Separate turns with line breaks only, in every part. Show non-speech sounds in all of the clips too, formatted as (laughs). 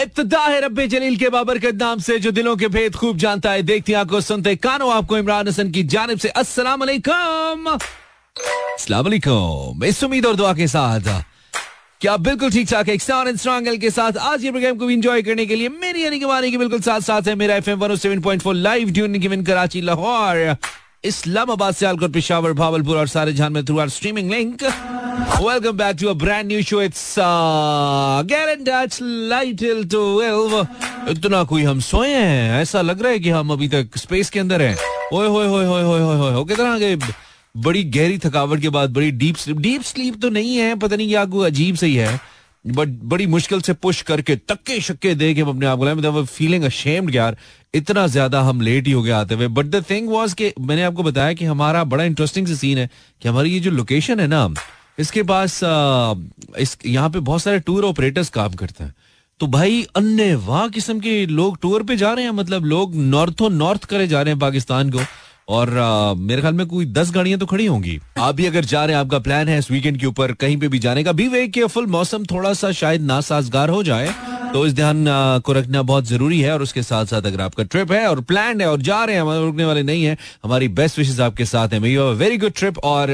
इब्तदा है रब्बे जलील के बाबरकत नाम से, जो दिलों के भेद खूब जानता है। देखती आँखों सुनते कानो आपको इमरान हसन की जानब से। अस्सलाम वालेकुम इस उम्मीद और दुआ के साथ, क्या बिल्कुल ठीक ठाक एक स्टार स्ट्रॉन्ग के साथ आज ये प्रोग्राम को एंजॉय करने के लिए मेरी यानी कि बिल्कुल साथ साथ है। मेरा FM 107.4 live tune given Karachi, Lahore. Islamabad Sialkot Peshawar, Bahawalpur और सारे जहाँ में through our streaming link welcome back to a brand new show it's touch light till 12 इतना कोई हम सोए हैं। ऐसा लग रहा है कि हम अभी तक स्पेस के अंदर हैं। ओए, होए होए होए होए होए हो कितना के बड़ी गहरी थकावट के बाद, बड़ी डीप स्लीप डीप स्लीप तो नहीं है। पता नहीं क्या, कोई अजीब सही है। बट बड़ी मुश्किल से पुश करके तक्के शक्के दे के अपने आप को मतलब फीलिंग अशेम्ड यार, इतना ज़्यादा हम लेट ही हो गए आते हुए। बट द थिंग वाज कि मैंने आपको बताया कि हमारा बड़ा इंटरेस्टिंग से सीन है कि हमारी ये जो लोकेशन है ना, इसके पास इस, यहाँ पे बहुत सारे टूर ऑपरेटर्स काम करते हैं। तो भाई अन्य वाह किस्म के लोग टूर पे जा रहे हैं मतलब लोग नॉर्थो नॉर्थ करे जा रहे हैं पाकिस्तान को। और आ, मेरे ख्याल में कोई दस गाड़ियाँ तो खड़ी होंगी। आप भी अगर जा रहे हैं आपका प्लान है इस वीकेंड के ऊपर कहीं पे भी जाने का बी वे केयरफुल मौसम थोड़ा सा शायद नासाजगार हो जाए। तो इस ध्यान को रखना बहुत ज़रूरी है और उसके साथ साथ अगर आपका ट्रिप है और प्लान है और जा रहे हैं हमारे रुकने वाले नहीं है, हमारी बेस्ट विशेष आपके साथ है। वेरी गुड ट्रिप और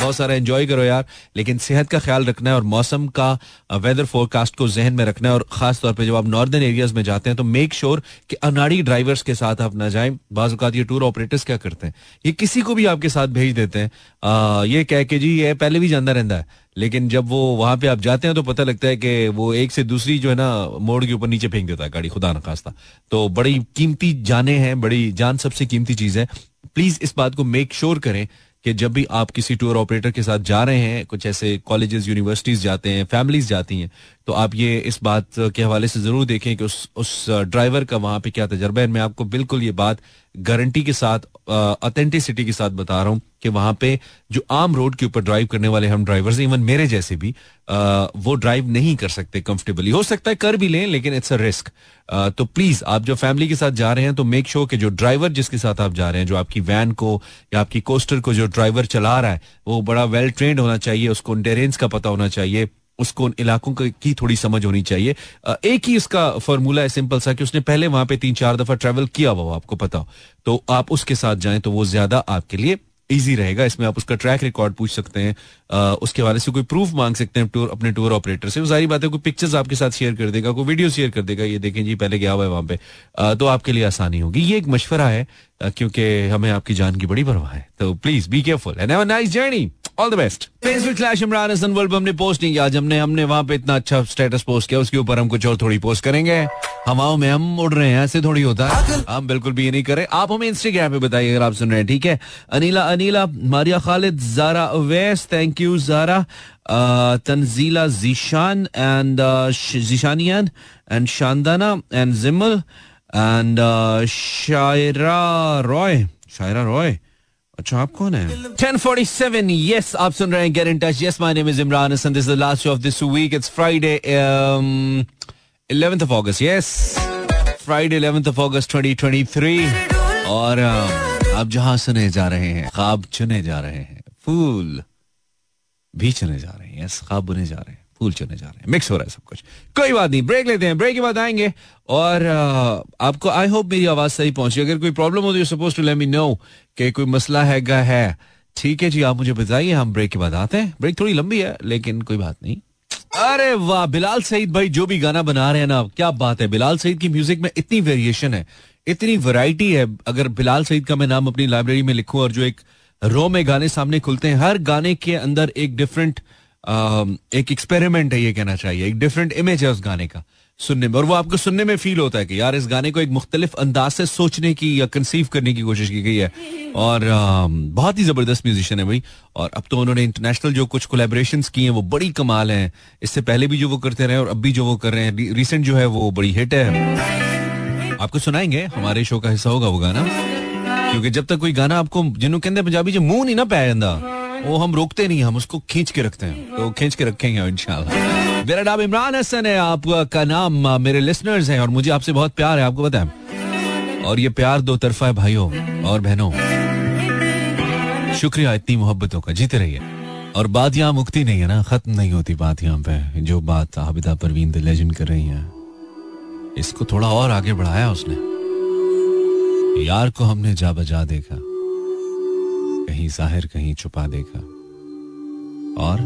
बहुत सारा एंजॉय करो यार। लेकिन सेहत का ख्याल रखना है और मौसम का वेदर फोरकास्ट को जहन में रखना है और खास तौर पर जब आप नॉर्दर्न एरियाज़ में जाते हैं तो मेक श्योर कि अनाड़ी ड्राइवर्स के साथ आप ना जाए। बाज़ ये टूर ऑपरेटर्स क्या करते हैं? ये किसी को भी आपके साथ भेज देते हैं। ये कह के जी, ये पहले भी जानता रहता है। लेकिन जब वो वहाँ पे आप जाते हैं तो पता लगता है कि वो एक से दूसरी जो है ना, मोड़ के ऊपर नीचे फेंक देता है गाड़ी, खुदा न खास्ता। तो बड़ी कीमती जाने हैं, बड़ी जान सबसे कीमती चीज़ है। प्लीज़ इस बात को मेक श्योर करें कि जब भी आप किसी टूर ऑपरेटर के साथ जा रहे हैं, कुछ ऐसे कॉलेजेस यूनिवर्सिटीज जाते हैं फैमिलीज़ जाती हैं तो आप ये इस बात के हवाले से ज़रूर देखें कि उस उस ड्राइवर का वहाँ पे क्या तजर्बा है। मैं आपको बिल्कुल ये बात गारंटी के साथ ऑथेंटिसिटी के साथ बता रहा हूँ कि वहाँ पे जो आम रोड के ऊपर ड्राइव करने वाले हम ड्राइवर्स इवन मेरे जैसे भी आ, वो ड्राइव नहीं कर सकते कंफर्टेबली हो सकता है कर भी लें लेकिन इट्स अ रिस्क तो प्लीज़ आप जो फैमिली के साथ जा रहे हैं तो मेक श्योर कि जो ड्राइवर जिसके साथ आप जा रहे हैं जो आपकी वैन को या आपकी कोस्टर को जो ड्राइवर चला रहा है वो बड़ा वेल ट्रेंड होना चाहिए उसको टेरेंस का पता होना चाहिए। उसको इलाकों की थोड़ी समझ होनी चाहिए। एक ही इसका फॉर्मूला है सिंपल सा कि उसने पहले वहाँ पे तीन चार दफ़ा ट्रेवल किया हुआ आपको पता हो। तो आप उसके साथ जाएँ तो वो ज़्यादा आपके लिए इजी रहेगा। इसमें आप उसका ट्रैक रिकॉर्ड पूछ सकते हैं। उसके हवाले से कोई प्रूफ मांग सकते हैं टूर अपने टूर ऑपरेटर से। सारी बातें कोई पिक्चर्स आपके साथ शेयर कर देगा, कोई वीडियो शेयर कर देगा, ये देखें जी, पहले गया हुआ है वहाँ पे। तो आपके लिए आसानी होगी। ये एक मशवरा है क्योंकि हमें आपकी जान की बड़ी परवाह है। तो please be careful and have a nice journey all the best Facebook clash Imran Hassan world हमने पोस्ट नहीं किया। आज हमने हमने वहाँ पे इतना अच्छा स्टेटस पोस्ट किया उसके ऊपर हम कुछ और थोड़ी पोस्ट करेंगे। हवाओं में हम उड़ रहे हैं ऐसे थोड़ी होता है। हम बिल्कुल भी ये नहीं करें। आप हमें इंस्टाग्राम पे बताइए अगर आप सुन रहे हैं ठीक है? Anila Anila Maria Khalid Zara Awais thank you Zara Tanzeela Zeeshan and Zeeshanian and Shandana and Jimal and Shaira Roy Shaira Roy. अच्छा आप कौन है? 1047 यस आप सुन रहे हैं get in touch yes my name is Imran Hassan this is the last show of this week it's Friday 11th of August yes Friday 11th of August 2023 और um, आप जहाँ सुने जा रहे हैं ख्वाब चुने जा रहे हैं फूल भी चुने जा रहे हैं। यस ख्वाब बुने जा रहे हैं फूल चुने जा रहे हैं। मिक्स हो रहा है सब कुछ। कोई बात नहीं ब्रेक लेते हैं। ब्रेक के बाद आएँगे। और आपको आई होप मेरी आवाज़ सही पहुँची। अगर कोई प्रॉब्लम हो तो you suppose to let me know कि कोई मसला है गा है। ठीक है जी, आप मुझे बताइए, हम ब्रेक के बाद आते हैं। ब्रेक थोड़ी लंबी है, लेकिन कोई बात नहीं। अरे वाह, बिलाल सईद भाई, जो भी गाना बना रहे हैं ना, क्या बात है। बिलाल सईद की म्यूज़िक में इतनी वेरिएशन है, इतनी वैरायटी है। अगर बिलाल सईद का मैं नाम अपनी लाइब्रेरी में लिखूं और जो एक रो में गाने सामने खुलते हैं, हर गाने के अंदर एक डिफरेंट एक एक्सपेरिमेंट है, ये कहना चाहिए। एक डिफरेंट इमेज है उस गाने का। सुनने में। और वो आपको सुनने में फील होता है कि यार, इस गाने को एक मुख्तलिफ़ अंदाज से सोचने की या कंसीव करने की कोशिश की गई है। और बहुत ही ज़बरदस्त म्यूजिशियन है भाई। और अब तो उन्होंने इंटरनेशनल जो कुछ कोलेब्रेशन की हैं, वो बड़ी कमाल हैं। इससे पहले भी जो वो करते रहे और अब भी जो वो कर रहे हैं। रिसेंट जो है वो बड़ी हिट है। आपको सुनाएँगे? हमारे शो का हिस्सा होगा वो गाना। क्योंकि जब तक कोई गाना आपको जिन्होंने कहते पंजाबी जो मुँह नहीं ना पै वो हम रोकते नहीं, हम उसको खींच के रखते हैं। तो खींच के रखेंगे इंशाल्लाह। मेरा नाम इमरान हसन है, आपका नाम मेरे लिसनर्स हैं और मुझे आपसे बहुत प्यार है, आपको बताएँ और ये प्यार दो तरफा है भाइयों और बहनों। शुक्रिया इतनी मोहब्बतों का, जीते रहिए। और बात यहाँ मुक्ति नहीं है ना, खत्म नहीं होती बात यहाँ पे, जो बात आबिदा परवीन द लेजेंड कर रही है। इसको थोड़ा और आगे बढ़ाया उसने। यार को हमने जा बजा देखा, कहीं ज़ाहिर, कहीं छुपा देखा। और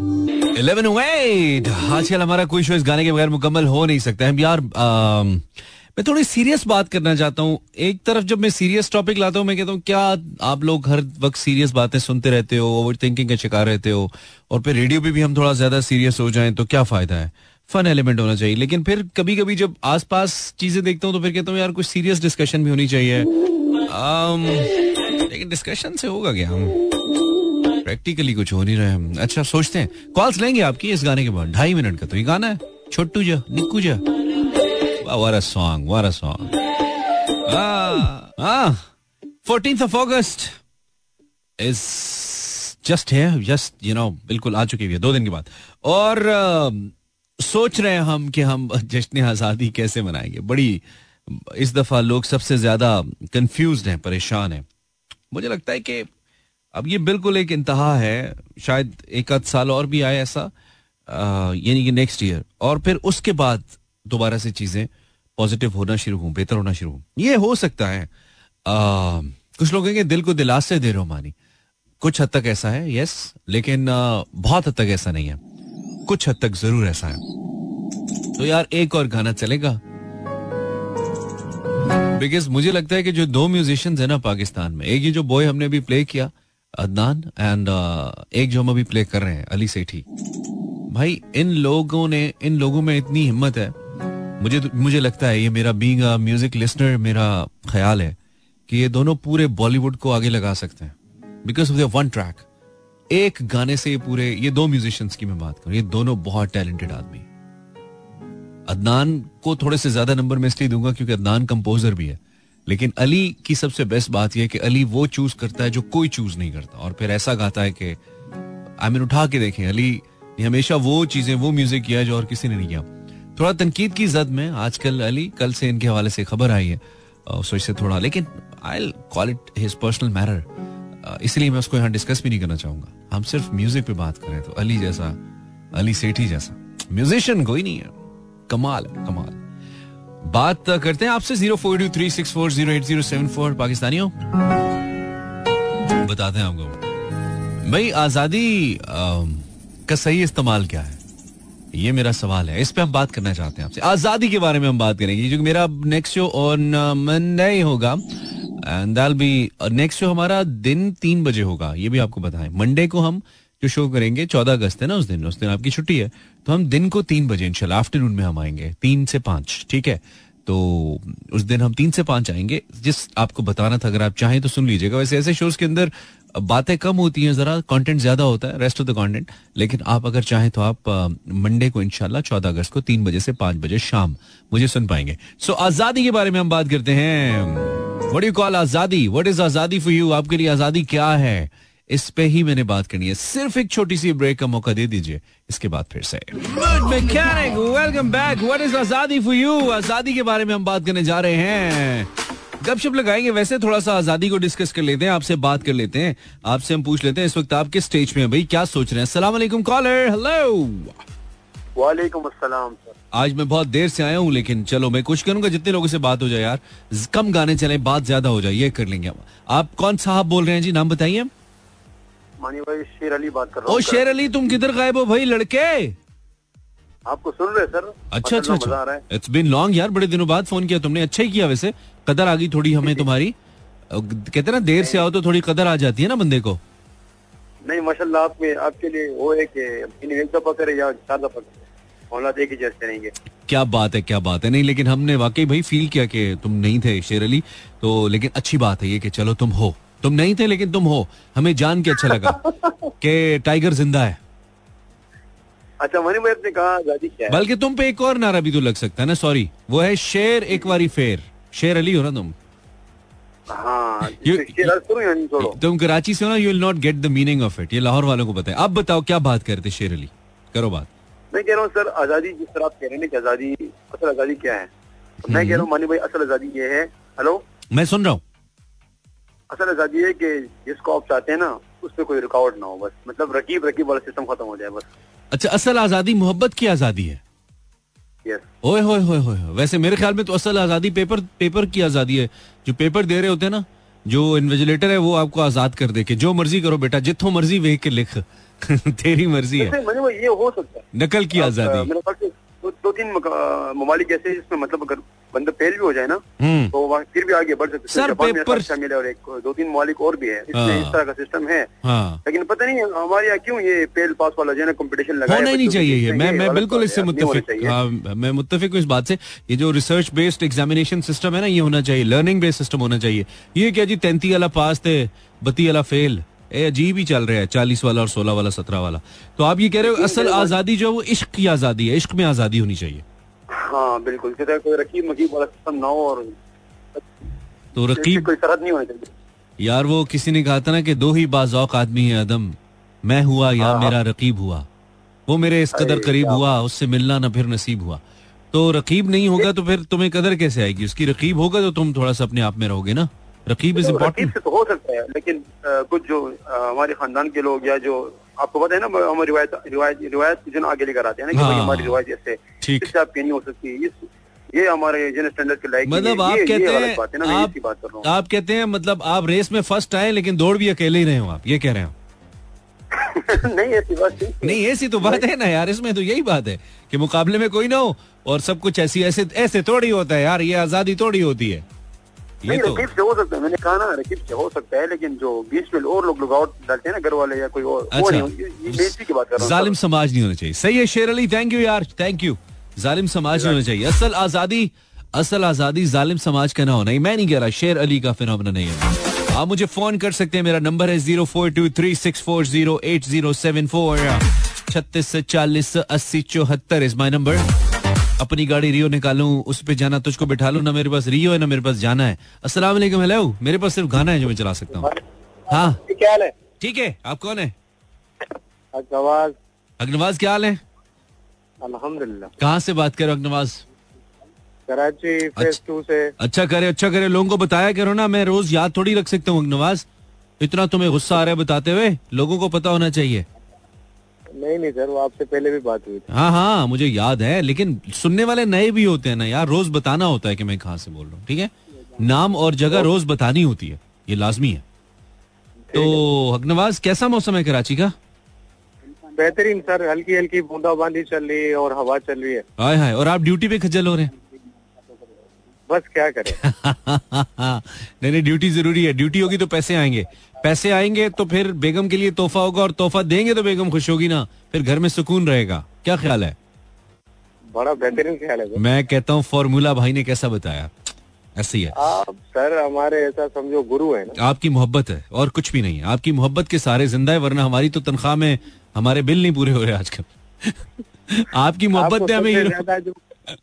इलेवन वेट आजकल हमारा कोई शो इस गाने के बगैर मुकम्मल हो नहीं सकता। है यार मैं थोड़ी सीरियस बात करना चाहता हूँ। एक तरफ़ जब मैं सीरियस टॉपिक लाता हूँ, मैं कहता हूँ, क्या आप लोग हर वक्त सीरियस बातें सुनते रहते हो ओवर थिंकिंग का शिकार रहते हो? और फिर रेडियो पे भी हम थोड़ा ज़्यादा सीरियस हो जाएँ तो क्या फ़ायदा है? फन एलिमेंट होना चाहिए। लेकिन फिर कभी कभी जब आसपास चीज़ें देखता हूँ तो फिर कहता हूँ, यार, कुछ सीरियस डिस्कशन भी होनी चाहिए। लेकिन डिस्कशन से होगा क्या? प्रैक्टिकली कुछ हो नहीं रहे हम अच्छा सोचते हैं। कॉल्स लेंगे आपकी इस गाने के बाद। ढाई मिनट का तो ये गाना है। छोटू जा निक्कू जा। a song ah ah 14th of August is just here just you know बिल्कुल आ चुकी हुई है दो दिन के बाद। और uh, सोच रहे हैं हम कि हम जश्न आज़ादी कैसे मनाएँगे। बड़ी इस दफ़ा लोग सबसे ज़्यादा कंफ्यूज हैं परेशान हैं। मुझे लगता है कि अब ये बिल्कुल एक इंतहा है शायद एक आध साल और भी आए ऐसा यानी कि नेक्स्ट ईयर और फिर उसके बाद दोबारा से चीज़ें पॉजिटिव होना शुरू हों बेहतर होना शुरू हों। ये हो सकता है। आ, कुछ लोग कहेंगे दिल को दिलास से दे रहे हो मानी। कुछ हद तक ऐसा है यस लेकिन आ, बहुत हद तक ऐसा नहीं है। कुछ हद तक ज़रूर ऐसा है। तो यार एक और गाना चलेगा। बिकॉज़ मुझे लगता है कि जो दो म्यूजिशियंस है ना पाकिस्तान में एक ये जो बॉय हमने अभी प्ले किया अदनान एंड uh, एक जो हम अभी प्ले कर रहे हैं अली सेठी। भाई इन लोगों ने इन लोगों में इतनी हिम्मत है। मुझे मुझे लगता है ये मेरा बीइंग अ म्यूज़िक लिसनर मेरा ख्याल है कि ये दोनों पूरे बॉलीवुड को आगे लगा सकते हैं। बिकॉज़ ऑफ़ वन ट्रैक एक गाने से ये पूरे ये दो म्यूजिशियंस की मैं बात करूँ ये दोनों बहुत टैलेंटेड आदमी। अदनान को थोड़े से ज़्यादा नंबर मैं इसलिए दूँगा क्योंकि अदनान कंपोजर भी है। लेकिन अली की सबसे बेस्ट बात यह कि अली वो चूज़ करता है जो कोई चूज़ नहीं करता। और फिर ऐसा गाता है कि, आई मीन, उठा के देखें, अली ने हमेशा वो चीज़ें, वो म्यूज़िक किया जो और किसी ने नहीं किया। थोड़ा तनकीद की जद में आजकल अली, कल से इनके हवाले से खबर आई है। सो थोड़ा, लेकिन I call it his personal matter इसलिए मैं उसको यहाँ डिस्कस भी नहीं करना चाहूँगा। हम सिर्फ़ म्यूज़िक पे बात करें तो अली जैसा, अली सेठी जैसा। म्यूजिशियन कोई नहीं है। कमाल कमाल। बात करते हैं आपसे zero four two three six four zero eight zero seven four पाकिस्तानियों। बताते हैं आपको। भाई, आज़ादी का सही इस्तेमाल क्या है? ये मेरा सवाल है। इस पे हम बात करना चाहते हैं आपसे। आज़ादी के बारे में हम बात करेंगे, क्योंकि मेरा नेक्स्ट शो ऑन मंडे होगा। एंड बी नेक्स्ट शो हमारा दिन तीन बजे होगा। ये भी आपको बताएँ। मंडे को हम जो शो करेंगे चौदह अगस्त है ना उस दिन उस दिन आपकी छुट्टी है। तो हम दिन को तीन बजे इनशाला आफ्टरनून में हम आएँगे तीन से पाँच ठीक है? तो उस दिन हम तीन से पाँच आएँगे। जिस आपको बताना था अगर आप चाहें तो सुन लीजिएगा। वैसे ऐसे शोज़ के अंदर बातें कम होती हैं जरा कंटेंट ज़्यादा होता है रेस्ट ऑफ़ द कंटेंट लेकिन आप अगर चाहें तो आप मंडे को इंशाल्लाह चौदह अगस्त को तीन बजे से पाँच बजे शाम मुझे सुन पाएँगे। सो so, आज़ादी के बारे में हम बात करते हैं। What you call azadi? What is azadi for you आपके लिए आज़ादी क्या है? इस पे ही मैंने बात करनी है। सिर्फ़ एक छोटी सी ब्रेक का मौका दे दीजिए। इसके बाद फिर से। Welcome back what is azadi for you आज़ादी के बारे में हम बात करने जा रहे हैं। गपशप लगाएँगे। वैसे थोड़ा सा आज़ादी को डिस्कस कर लेते हैं आपसे बात कर लेते हैं। आपसे हम पूछ लेते हैं इस वक्त आप किस स्टेज में हैं भाई? क्या सोच रहे हैं? अस्सलाम वालेकुम कॉलर हेलो
वालेकुम अस्सलाम
आज मैं बहुत देर से आया हूँ लेकिन चलो मैं कुछ करूँगा जितने लोगों से बात हो जाए यार। कम गाने चले बात ज़्यादा हो जाए ये कर लेंगे आप कौन साहब बोल रहे हैं? जी नाम बताइए।
मानी भाई शेर अली बात कर रहा
हूँ शेर अली तुम किधर गायब हो भाई लड़के?
आपको सुन रहे सर?
अच्छा अच्छा अच्छा। इट्स बिन लॉन्ग यार बड़े दिनों बाद फ़ोन किया तुमने अच्छा ही किया वैसे। कदर आ गई थोड़ी हमें (laughs) तुम्हारी। कहते ना देर से आओ तो थोड़ी कदर आ जाती है ना बंदे को।
नहीं माशाल्लाह आपके आपके लिए वो है कि एक दफ़ा करे या चार दफ़ा औलाद एक ही जैसे रहेंगे।
क्या बात है क्या बात है। नहीं लेकिन हमने वाकई भाई फील किया कि तुम नहीं थे शेर अली। तो लेकिन अच्छी बात है ये कि चलो तुम हो। तुम नहीं थे लेकिन तुम हो। हमें जान के अच्छा लगा (laughs) कि टाइगर ज़िंदा है।
अच्छा मनी भाई ने कहा आज़ादी क्या है?
बल्कि तुम पे एक और नारा भी तो लग सकता है ना सॉरी वो है शेर एक बारी फेर। शेर अली हो ना तुम?
हाँ, (laughs)
तुम कराची से हो ना you will not get the meaning of it ये लाहौर वालों को है। अब बताओ क्या बात करते शेर अली? करो बात।
मैं कह रहा हूँ सर आज़ादी जिस तरह आप कह रहे हैं कि आज़ादी असल आज़ादी क्या है? मैं कह रहा हूँ मानी भाई असल आज़ादी ये है। हेलो?
मैं सुन रहा हूँ।
असल आज़ादी है कि जिसको आप चाहते हैं ना उस पर कोई रुकावट ना हो बस। मतलब रकीब रकीब वाला सिस्टम खत्म हो जाए बस।
अच्छा असल आज़ादी मोहब्बत की आज़ादी है?
यस
ओए होए होए होए वैसे मेरे ख्याल में तो असल आज़ादी पेपर पेपर की आज़ादी है। जो पेपर दे रहे होते हैं ना जो इन्वेजिलेटर है वो आपको आज़ाद कर दे के जो मर्ज़ी करो बेटा जितों मर्ज़ी वेख के लिख। (laughs) तेरी मर्ज़ी है।
वो ये हो सकता है।
नकल की आज़ादी।
मेरे ख्याल दो, तीन ममालिक हैं जिसमें मतलब अगर बंदा फेल भी हो जाए ना
हम्म।
तो वहाँ फिर भी आगे बढ़ सकते हैं।
सर, पेपर-
शामिल है और एक दो तीन ममालिक और भी है। इसमें
हाँ।
इस तरह का सिस्टम है।
हाँ।
लेकिन पता नहीं हमारे यहाँ क्यों ये फेल पास वाला जो है ना कंपटीशन लगा
होना ही नहीं चाहिए ये। मैं मैं बिल्कुल इससे
है, चाहिए।
हाँ मैं मुत्तफिक हूँ इस बात से। ये जो रिसर्च बेस्ड एग्जामिनेशन सिस्टम है ना ये होना चाहिए। लर्निंग बेस्ड सिस्टम होना चाहिए। ये क्या जी तैंती वाला पास थे बत्ती वाला फेल ए अजीब ही चल रहा है चालीस वाला और सोलह वाला सत्रह वाला। तो आप ये कह रहे हो असल आज़ादी जो है वो इश्क की आज़ादी है इश्क में आज़ादी होनी चाहिए।
हाँ बिल्कुल। कोई रकीब मकीब वाला सिस्टम ना हो और
तो रकीब
कोई सरहद नहीं होनी चाहिए।
यार वो किसी ने कहा था ना कि दो ही बाजौक आदमी है अदम मैं हुआ या मेरा रकीब हुआ। वो मेरे इस कदर करीब हुआ उससे मिलना ना फिर नसीब हुआ। तो रकीब नहीं होगा तो फिर तुम्हें कदर कैसे आएगी? उसकी रकीब होगा तो तुम थोड़ा सा अपने आप में रहोगे ना? रकीब इज़
तो
इम्पोर्टेंट
तो हो सकता है लेकिन कुछ जो हमारे खानदान के लोग या जो आपको पता है ना हमारी रिवायत रिवायत रिवायत जो आगे लेकर आते हैं ना कि
हाँ।
हमारी रिवायत जैसे
ठीक।
इससे आपकी नहीं हो सकती इस ये हमारे जन स्टैंडर्ड के लायक
मतलब
है।
आप
ये-
कहते हैं
बात है ना मैं
आप
बात कर रहा
आप कहते हैं मतलब आप रेस में फ़र्स्ट आए लेकिन दौड़ भी अकेले ही रहे हो आप ये कह रहे हो (laughs)
नहीं ऐसी बात नहीं
नहीं ऐसी तो बात है ना यार इसमें तो यही बात है कि मुकाबले में कोई ना हो और सब कुछ ऐसी ऐसे ऐसे थोड़ी होता है यार ये आज़ादी थोड़ी होती है ये तो
रकीब से हो सकता है। मैंने कहा ना रकीब से हो सकता है लेकिन जो बीच में और लोग लुकआउट डालते हैं ना घर वाले या कोई और वो
अच्छा।
नहीं ये- ये की बात कर रहा हूँ।
जालिम समाज नहीं होना चाहिए। सही है शेर अली थैंक यू यार थैंक यू जालिम समाज नहीं होना चाहिए। असल आज़ादी असल आज़ादी जालिम समाज का ना होना ही मैं नहीं कह रहा शेर अली का फिनोमेना नहीं है आप मुझे फ़ोन कर सकते हैं मेरा नंबर है zero four two three six four zero eight zero seven four. छत्तीस चालीस अस्सी चौहत्तर इज़ माई नंबर अपनी गाड़ी रियो निकालू उस पे जाना तुझको बिठा लू ना मेरे पास रियो है ना मेरे पास जाना है। अस्सलाम वालेकुम हेलो। मेरे पास सिर्फ़ गाना है जो मैं चला सकता हूँ। हाँ।
क्या हाल है?
ठीक है। आप कौन है? अग्नवाज। क्या हाल है?
अल्हम्दुलिल्लाह।
कहाँ से बात करो अग्नवाज?
कराची टू से।
अच्छा करे अच्छा करे। लोगों को बताया करो ना मैं रोज याद थोड़ी रख सकता हूँ नवाज़ इतना तुम्हें गुस्सा आ रहा है बताते हुए लोगों को पता होना चाहिए।
नहीं नहीं सर वो आपसे पहले भी बात हुई थी।
हाँ हाँ मुझे याद है लेकिन सुनने वाले नए भी होते हैं ना यार रोज बताना होता है कि मैं कहाँ से बोल रहा हूँ ठीक है? नाम और जगह रोज बतानी होती है ये लाजमी है। तो हकनवाज कैसा मौसम है कराची का?
बेहतरीन सर हल्की हल्की बूंदाबांदी चल रही है और हवा चल रही है।
हाय हाय और आप ड्यूटी पे खजल हो रहे हैं?
बस क्या करें। (laughs)
नहीं नहीं ड्यूटी ज़रूरी है ड्यूटी होगी तो पैसे आएँगे। पैसे आएँगे तो फिर बेगम के लिए तोहफा होगा और तोहफा देंगे तो बेगम खुश होगी ना। फिर घर में सुकून रहेगा। क्या ख्याल है?
बड़ा बेहतरीन ख्याल है
मैं कहता हूँ फॉर्मूला भाई ने कैसा बताया? ऐसे ही है।
आप सर हमारे ऐसा समझो गुरु है ना।
आपकी मोहब्बत है और कुछ भी नहीं है। आपकी मोहब्बत के सारे ज़िंदा है वरना हमारी तो तनख्वाह में हमारे बिल नहीं पूरे हो रहे आजकल। (laughs) आपकी मोहब्बत ने हमें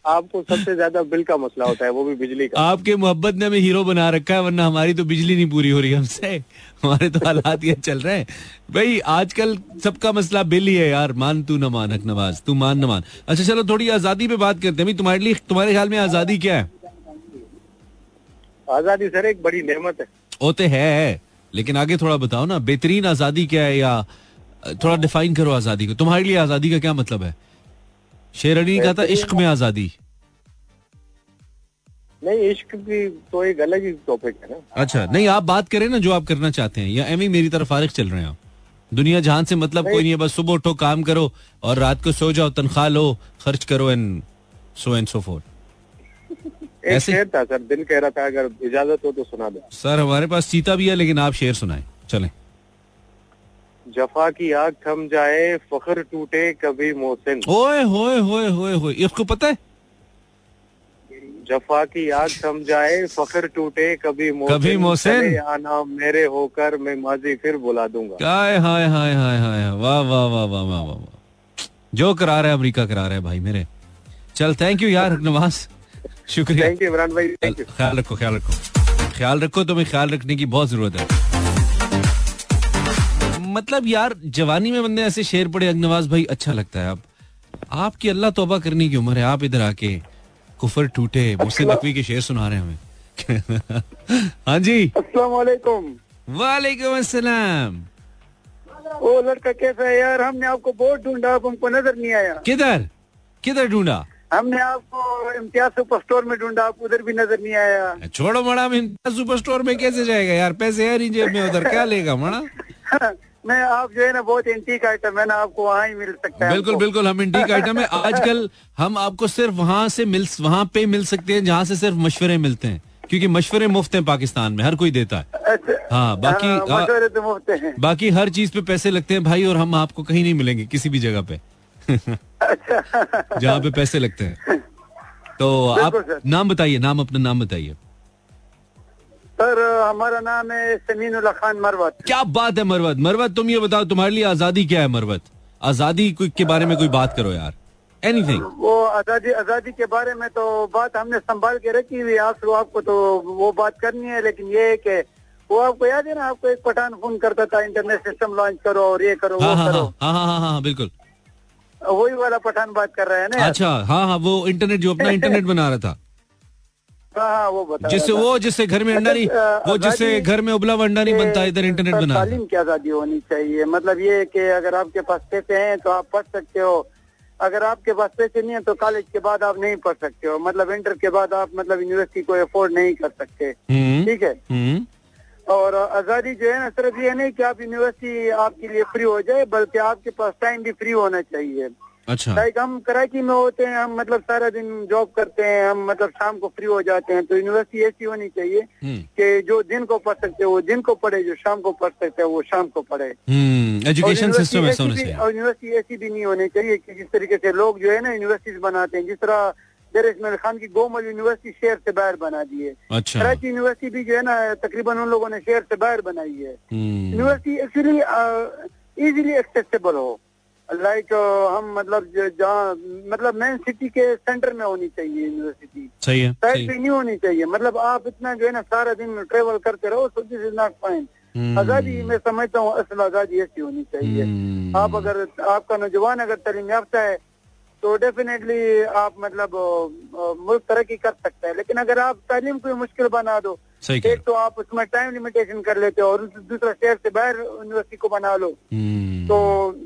आपको सबसे ज़्यादा बिल का मसला होता है वो भी बिजली का।
आपके मोहब्बत ने हमें हीरो बना रखा है वरना हमारी तो बिजली नहीं पूरी हो रही हमसे। हमारे तो हालात ये चल रहे हैं। भाई आजकल सबका मसला बिल ही है यार मान तू न मान हक नवाज़ तू मान न मान। अच्छा चलो थोड़ी आज़ादी पे बात करते हैं। तुम्हारे लिए तुम्हारे ख्याल में आज़ादी क्या है?
आज़ादी सर एक बड़ी नेमत है।
होते है। लेकिन आगे थोड़ा बताओ ना बेहतरीन आज़ादी क्या है या थोड़ा डिफाइन करो आज़ादी को। तुम्हारे लिए आज़ादी का क्या मतलब है? शेर अली ने कहा था इश्क में आज़ादी।
नहीं इश्क भी तो एक अलग ही टॉपिक है ना।
अच्छा नहीं आप बात करें ना जो आप करना चाहते हैं। या एम मेरी तरफ़ फारिग चल रहे हैं। आप दुनिया जहान से मतलब नहीं। कोई नहीं। है बस सुबह उठो काम करो और रात को सो जाओ तनख्वाह लो खर्च करो and so and so for ऐसे-
शेर था सर दिल कह रहा था अगर इजाज़त हो तो सुना दो।
सर हमारे पास चीता भी है लेकिन आप शेर सुनाए। चलें।
जफा की आग थम जाए फखर टूटे कभी मोहसिन।
ओए होए होए होए होए। इसको पता है?
जफा की आग थम जाए फखर टूटे कभी मोहसिन।
कभी मोहसिन।
आना मेरे होकर मैं माजी फिर बुला दूँगा।
हाय हाय हाय हाय हाय। वाह वाह वाह वाह वाह वाह जो करा रहा है अमेरिका करा रहा है भाई मेरे। चल थैंक यू यार नवाज़। शुक्रिया।
थैंक यू इमरान भाई। थैंक यू
ख्याल रखो ख्याल रखो। ख्याल रखो तुम्हें ख्याल रखने की बहुत ज़रूरत है। मतलब यार जवानी में बंदे ऐसे शेर पड़े अग्नवाज भाई अच्छा लगता है आप आपकी अल्लाह तोबा करने की उम्र है आप इधर आके कुफर टूटे मुझसे नकवी के शेर सुना रहे हैं हमें। (laughs) हाँ जी।
अस्सलाम वालेकुम
वालेकुम अस्सलाम।
वो लड़का कैसा है यार? हमने आपको बहुत ढूंढा आप हमको नज़र नहीं आया।
किधर? किधर ढूंढा?
हमने आपको इम्तियाज़ सुपर स्टोर में ढूंढा आप उधर भी नज़र नहीं आया।
छोड़ो मड़ा इम्तियाज़ सुपर स्टोर में कैसे जाएगा यार? पैसे है नहीं जेब में उधर क्या लेगा मड़ा? (laughs)
मैं आप जो है ना बहुत इंटीक आइटम है ना आपको वहाँ ही मिल सकता है
बिल्कुल बिल्कुल हम इंटीक आइटम (laughs) है। आजकल हम आपको सिर्फ़ वहाँ से मिल वहाँ पे मिल सकते हैं जहाँ से सिर्फ़ मशवरे मिलते हैं। क्योंकि मशवरे मुफ़्त हैं पाकिस्तान में हर कोई देता है। अच्छा, हाँ बाकी हाँ,
मशवरे तो मुफ़्त हैं।
बाकी हर चीज़ पे पैसे लगते हैं भाई और हम आपको कहीं नहीं मिलेंगे किसी भी जगह पे। अच्छा। जहाँ पे पैसे लगते हैं। (laughs) तो आप नाम बताइए नाम अपना नाम बताइए।
सर हमारा नाम है समीन खान मरवत।
क्या बात है मरवत? मरवत तुम ये बताओ तुम्हारे लिए आज़ादी क्या है मरवत? आज़ादी के बारे में कोई बात करो यार। एनीथिंग
वो आज़ादी आज़ादी के बारे में तो बात हमने संभाल के रखी हुई आप आपको तो वो बात करनी है लेकिन ये है कि वो आपको याद है ना आपको एक पठान फ़ोन करता था इंटरनेट सिस्टम लॉन्च करो और ये करो
हाँ,
वो
हाँ,
करो।
हाँ, हाँ, हाँ, हाँ, बिल्कुल।
वही वाला पठान बात कर रहे हैं ना
अच्छा हाँ हाँ वो इंटरनेट जो अपना (laughs) इंटरनेट बना रहा था।
हाँ, हाँ वो बता
जिससे वो जिससे घर में अंडा नहीं वो जिससे घर में उबला हुआ अंडा नहीं बनता इधर इंटरनेट बना
तालीम की आज़ादी होनी चाहिए। मतलब ये कि अगर आपके पास पैसे हैं तो आप पढ़ सकते हो। अगर आपके पास पैसे नहीं है तो कॉलेज के बाद आप नहीं पढ़ सकते हो। मतलब इंटर के बाद आप मतलब यूनिवर्सिटी को अफोर्ड नहीं कर सकते।
हम्म।
ठीक है?
हम्म।
और आज़ादी जो है ना सिर्फ़ ये नहीं कि आप यूनिवर्सिटी आपके लिए फ्री हो जाए बल्कि आपके पास टाइम भी फ्री होना चाहिए।
अच्छा।
लाइक हम कराची में होते हैं हम मतलब सारा दिन जॉब करते हैं हम मतलब शाम को फ्री हो जाते हैं तो यूनिवर्सिटी ऐसी होनी चाहिए
हम्म।
कि जो दिन को पढ़ सकते हैं वो दिन को पढ़े जो शाम को पढ़ सकते हैं वो शाम को पढ़े।
एजुकेशन सिस्टम ऐसा होना चाहिए।
और यूनिवर्सिटी ऐसी भी नहीं होनी चाहिए कि जिस तरीके से लोग जो है ना यूनिवर्सिटीज बनाते हैं जिस तरह इसमाइल खान की गोमल यूनिवर्सिटी शहर से बाहर बना दी है।
अच्छा।
कराची यूनिवर्सिटी भी जो है ना तकरीबन उन लोगों ने शहर से बाहर बनाई है।
Hmm.
University actually easily accessible हो। लाइक हम मतलब जहाँ मतलब मेन सिटी के सेंटर में होनी चाहिए यूनिवर्सिटी
सही है
साइड पे नहीं होनी चाहिए। मतलब आप इतना जो है ना सारा दिन ट्रेवल करते रहो so this is not fine azadi मैं समझता हूँ असल आज़ादी ऐसी होनी चाहिए।
हम्म।
आप अगर आपका नौजवान अगर तालीम याफ्ता है तो डेफिनेटली आप मतलब मुल्क तरक्की कर सकता है। लेकिन अगर आप तालीम को मुश्किल बना दो एक तो आप उसमें टाइम लिमिटेशन कर लेते हो और दूसरा शहर से बाहर यूनिवर्सिटी को बना लो।
हम्म।
तो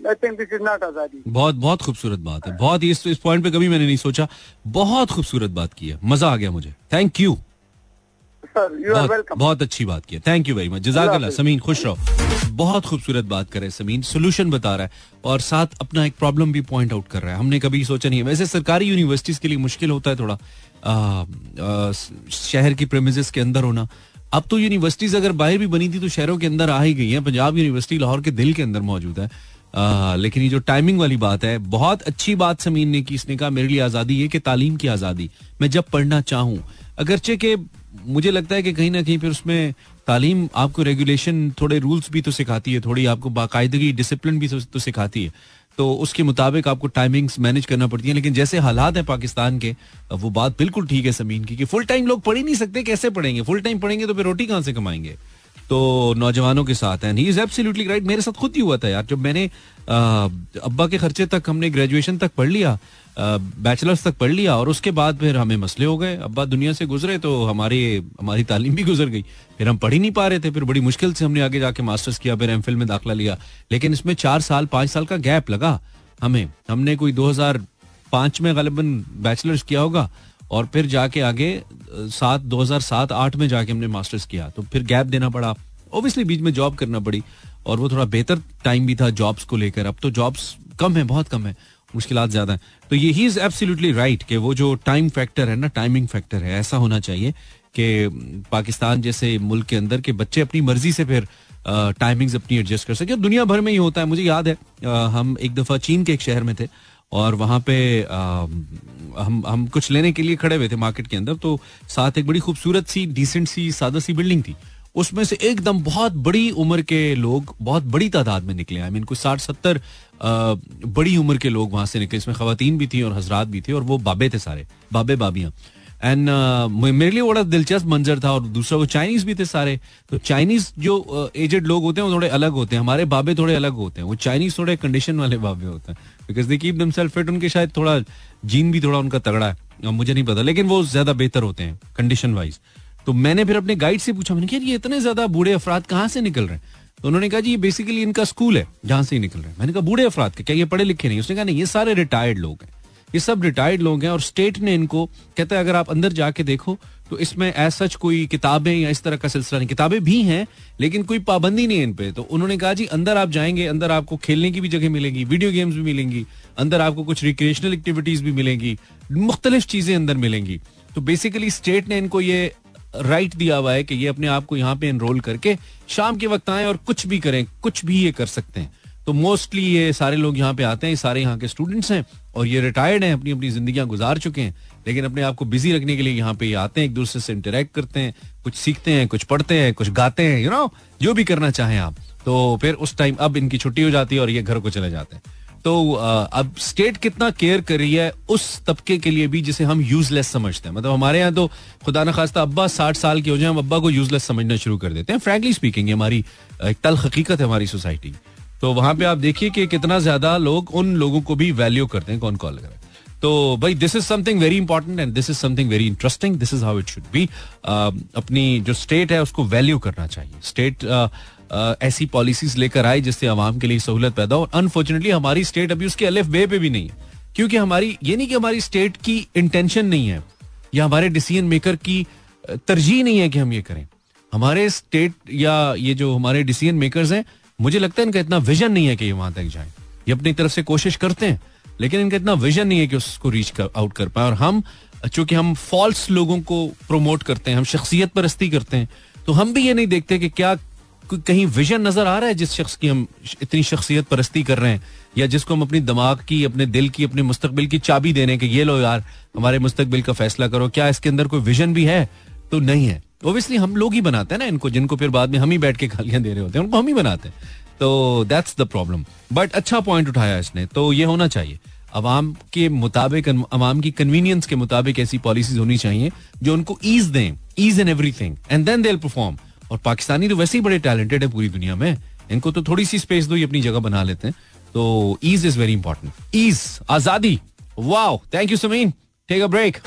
I think this is not azadi.
बहुत बहुत खूबसूरत बात है। बहुत इस इस पॉइंट पे कभी मैंने नहीं सोचा। बहुत खूबसूरत बात की है। मज़ा आ गया मुझे। Thank you
sir you are welcome
बहुत अच्छी बात की थैंक यू वेरी मच जजाकल्ला समीन खुश रहो। बहुत खूबसूरत बात करे समीन सोल्यूशन बता रहा है और साथ अपना एक प्रॉब्लम भी पॉइंट आउट कर रहा है। हमने कभी सोचा नहीं है। वैसे सरकारी यूनिवर्सिटीज के लिए मुश्किल होता है थोड़ा आ, आ, शहर की प्रेमिजेस के अंदर होना। अब तो यूनिवर्सिटीज अगर बाहर भी बनी थी तो शहरों के अंदर आ ही गई है। पंजाब यूनिवर्सिटी लाहौर के दिल के अंदर मौजूद है। आ, लेकिन ये जो टाइमिंग वाली बात है बहुत अच्छी बात समीन ने की। इसने कहा मेरे लिए आज़ादी है कि तालीम की आज़ादी। मैं जब पढ़ना चाहूँ अगरचे के मुझे लगता है कि कहीं ना कहीं फिर उसमें तालीम आपको रेगुलेशन थोड़े रूल्स भी तो सिखाती है थोड़ी आपको बाकायदगी डिसिप्लिन भी तो, सिखाती है। तो उसके मुताबिक आपको टाइमिंग्स मैनेज करना पड़ती है लेकिन जैसे हालात है पाकिस्तान के वो बात बिल्कुल ठीक है समीन की कि फुल टाइम लोग पढ़ ही नहीं सकते कैसे पढ़ेंगे? फुल टाइम पढ़ेंगे तो फिर रोटी कहाँ से कमाएँगे? तो नौजवानों के साथ and he is absolutely right मेरे साथ खुद ही हुआ था यार जब मैंने अब्बा के खर्चे तक हमने ग्रेजुएशन तक पढ़ लिया बैचलर्स तक पढ़ लिया और उसके बाद फिर हमें मसले हो गए। अब्बा दुनिया से गुजरे तो हमारी हमारी तालीम भी गुजर गई। फिर हम पढ़ ही नहीं पा रहे थे, फिर बड़ी मुश्किल से हमने आगे जाके मास्टर्स किया, फिर एम में दाखिला लिया। लेकिन इसमें चार साल, पाँच साल का गैप लगा हमें। हमने कोई 2005 में गलबन बैचलर्स किया होगा और फिर जाके आगे सात, दो हज़ार सात, आठ में जाके हमने मास्टर्स किया। तो फिर गैप देना पड़ा। ओबियसली बीच में जॉब करना पड़ी और वो थोड़ा बेहतर टाइम भी था जॉब्स को लेकर। अब तो जॉब्स कम है, बहुत कम है। मुश्किल ज़्यादा है। तो ये ही इज़ एब्सोल्युटली राइट कि वो जो टाइम फैक्टर है ना टाइमिंग फैक्टर है ऐसा होना चाहिए कि पाकिस्तान जैसे मुल्क के अंदर के बच्चे अपनी मर्ज़ी से फिर टाइमिंग्स अपनी एडजस्ट कर सके। दुनिया भर में ही होता है मुझे याद है आ, हम एक दफ़ा चीन के एक शहर में थे और वहाँ पे आ, हम हम कुछ लेने के लिए खड़े हुए थे मार्केट के अंदर तो साथ एक बड़ी खूबसूरत सी डिसेंट सी सादा सी बिल्डिंग थी। उसमें से एकदम बहुत बड़ी उम्र के लोग बहुत बड़ी तादाद में निकले आई मीन कुछ साठ सत्तर बड़ी उम्र के लोग वहाँ से निकले। इसमें खातन भी थी और हजरात भी थे और वो बाबे थे सारे बाबे बाबियाँ। एंड uh, मेरे लिए बड़ा दिलचस्प मंजर था और दूसरा वो चाइनीज़ भी थे सारे। तो चाइनीज़ जो एजेड uh, लोग होते हैं वो थोड़े अलग होते हैं। हमारे बाबे थोड़े अलग होते हैं। वो चाइनीज़ थोड़े कंडीशन वाले बाबे होते हैं। Because they keep them fit उनके शायद थोड़ा जीन भी थोड़ा उनका तगड़ा है। मुझे नहीं पता लेकिन वो ज़्यादा बेहतर होते हैं कंडीशन वाइज तो मैंने फिर अपने गाइड से पूछा, मैंने कहा ये इतने ज़्यादा बूढ़े अफराद कहाँ से निकल रहे हैं? तो उन्होंने कहा, जी, ये बेसिकली इनका स्कूल है, जहाँ से ही निकल रहे हैं. मैंने कहा, बूढ़े अफराद के, क्या ये पढ़े लिखे नहीं उसने कहा, नहीं, ये सारे रिटायर्ड लोग हैं, ये सब रिटायर्ड लोग हैं और स्टेट ने इनको, कहता है, अगर आप अंदर जाके देखो तो इसमें एज सच कोई किताबें या इस तरह का सिलसिला नहीं, किताबें भी हैं, लेकिन कोई पाबंदी नहीं है इन पे। तो उन्होंने कहा, जी, अंदर आप जाएँगे, अंदर आपको खेलने की भी जगह मिलेंगी वीडियो गेम्स भी मिलेंगी, अंदर आपको कुछ रिक्रिएशनल एक्टिविटीज़ भी मिलेंगी, मुख्तलिफ़ चीज़ें अंदर मिलेंगी। तो बेसिकली स्टेट ने इनको ये राइट दिया हुआ है कि ये अपने आप को यहाँ पे एनरोल करके शाम के वक्त आए और कुछ भी करें, कुछ भी ये कर सकते हैं। तो मोस्टली ये सारे लोग यहाँ पे आते हैं सारे यहाँ के स्टूडेंट्स हैं और ये रिटायर्ड हैं अपनी अपनी ज़िंदगी गुजार चुके हैं। लेकिन अपने आप को बिज़ी रखने के लिए यहाँ पे आते हैं, एक दूसरे से इंटरेक्ट करते हैं, कुछ सीखते हैं, कुछ पढ़ते हैं, कुछ गाते हैं यू नो जो भी करना चाहें आप। तो फिर उस टाइम अब इनकी छुट्टी हो जाती है और ये घर को चले जाते हैं। तो अब स्टेट कितना केयर कर रही है उस तबके के लिए भी जिसे हम यूजलेस समझते हैं। मतलब हमारे यहाँ तो खुदा न खास्ता अब्बा साठ साल के हो जाए, हम अब्बा को यूजलेस समझना शुरू कर देते हैं। फ्रेंकली स्पीकिंग हमारी एक तल हकीकत है हमारी सोसाइटी तो वहाँ पे आप देखिए कि कितना ज़्यादा लोग उन लोगों को भी वैल्यू करते हैं, कौन कॉल करें तो भाई this is something very important and this is something very interesting this is how it should be अपनी जो स्टेट है, उसको वैल्यू करना चाहिए। स्टेट ऐसी पॉलिसीज़ लेकर आए जिससे आवाम के लिए सहूलत पैदा हो। अनफॉर्चुनेटली हमारी स्टेट अभी उसके अलिफ बे पे भी नहीं है। क्योंकि हमारी ये नहीं कि हमारी स्टेट की इंटेंशन नहीं है या हमारे डिसीज़न मेकर की तरजीह नहीं है कि हम ये करें। हमारे स्टेट या ये जो हमारे डिसीज़न मेकर्स हैं मुझे लगता है इनका इतना विजन नहीं है कि ये वहाँ तक जाए। ये अपनी तरफ़ से कोशिश करते हैं लेकिन इनका इतना विजन नहीं है कि उसको रीच कर, आउट कर पाए। और हम चूँकि हम फॉल्स लोगों को प्रमोट करते हैं हम शख्सियत परस्ती करते हैं तो हम भी ये नहीं देखते कि क्या कहीं विजन नज़र आ रहा है जिस शख्स की हम इतनी शख्सियत परस्ती कर रहे हैं? या जिसको हम अपनी दिमाग की, अपने दिल की, अपने मुस्तकबिल की चाबी देने के, ये लो यार, हमारे मुस्तकबिल का फैसला करो। क्या इसके अंदर कोई विजन भी है? तो नहीं है। ओबियसली हम लोग ही बनाते हैं ना इनको, जिनको फिर बाद में हम ही बैठ के गालियाँ दे रहे होते हैं, उनको हम ही बनाते हैं। तो दैट्स द प्रॉब्लम बट अच्छा पॉइंट उठाया इसने तो ये होना चाहिए। अवाम के मुताबिक अवाम की कन्वीनियंस के मुताबिक ऐसी पॉलिसीज़ होनी चाहिए जो उनको ईज दें ease in everything and then they perform और पाकिस्तानी तो वैसे ही बड़े टैलेंटेड है पूरी दुनिया में। इनको तो थोड़ी सी स्पेस दो, ये अपनी जगह बना लेते हैं। तो ease is very important ease azadi. Wow thank you Sameen take a break